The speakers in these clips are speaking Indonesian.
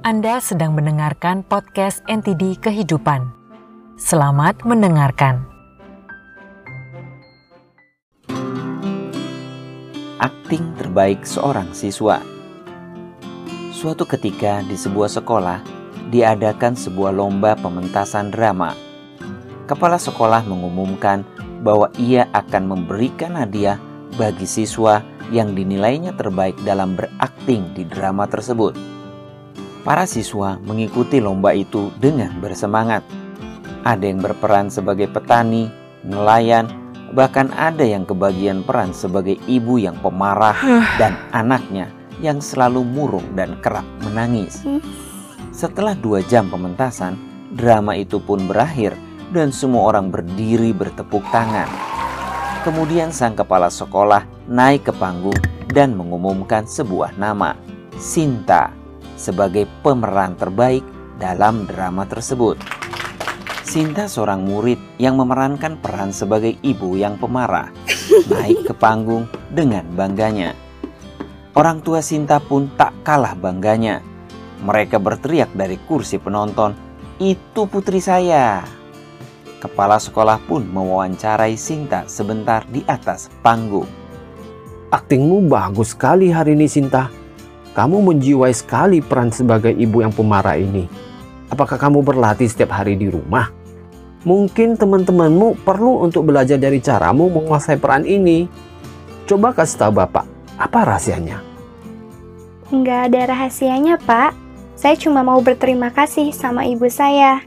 Anda sedang mendengarkan podcast NTD Kehidupan. Selamat mendengarkan. Akting terbaik seorang siswa. Suatu ketika di sebuah sekolah diadakan sebuah lomba pementasan drama. Kepala sekolah mengumumkan bahwa ia akan memberikan hadiah bagi siswa yang dinilainya terbaik dalam berakting di drama tersebut. Para siswa mengikuti lomba itu dengan bersemangat. Ada yang berperan sebagai petani, nelayan, bahkan ada yang kebagian peran sebagai ibu yang pemarah dan anaknya yang selalu murung dan kerap menangis. Setelah dua jam pementasan, drama itu pun berakhir dan semua orang berdiri bertepuk tangan. Kemudian sang kepala sekolah naik ke panggung dan mengumumkan sebuah nama, Sinta sebagai pemeran terbaik dalam drama tersebut. Sinta seorang murid yang memerankan peran sebagai ibu yang pemarah naik ke panggung dengan bangganya. Orang tua Sinta pun tak kalah bangganya. Mereka berteriak dari kursi penonton, "Itu putri saya!" Kepala sekolah pun mewawancarai Sinta sebentar di atas panggung. Aktingmu bagus sekali hari ini, Sinta. Kamu menjiwai sekali peran sebagai ibu yang pemarah ini. Apakah kamu berlatih setiap hari di rumah? Mungkin teman-temanmu perlu untuk belajar dari caramu menguasai peran ini. Coba kasih tahu Bapak, apa rahasianya? Nggak ada rahasianya, Pak. Saya cuma mau berterima kasih sama ibu saya.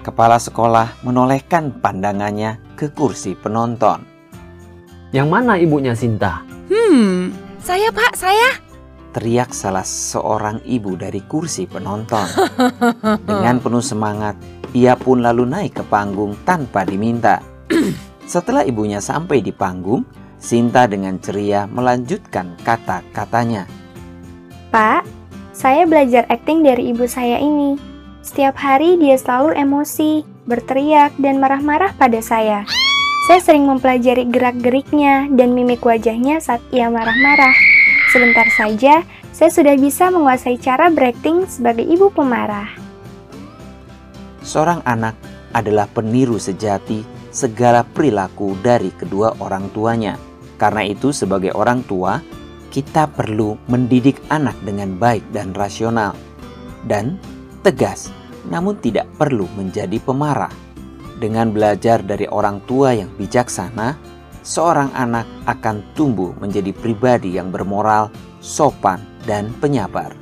Kepala sekolah menolehkan pandangannya ke kursi penonton. Yang mana ibunya Sinta? Hmm, saya pak, saya. Teriak salah seorang ibu dari kursi penonton. Dengan penuh semangat, ia pun lalu naik ke panggung tanpa diminta. Setelah ibunya sampai di panggung, Sinta dengan ceria melanjutkan kata-katanya. Pak, saya belajar akting dari ibu saya ini. Setiap hari dia selalu emosi, berteriak, dan marah-marah pada saya. Saya sering mempelajari gerak-geriknya dan mimik wajahnya saat ia marah-marah. Sebentar saja, saya sudah bisa menguasai cara berakting sebagai ibu pemarah. Seorang anak adalah peniru sejati segala perilaku dari kedua orang tuanya. Karena itu, sebagai orang tua, kita perlu mendidik anak dengan baik dan rasional, dan tegas, namun tidak perlu menjadi pemarah. Dengan belajar dari orang tua yang bijaksana, seorang anak akan tumbuh menjadi pribadi yang bermoral, sopan, dan penyabar.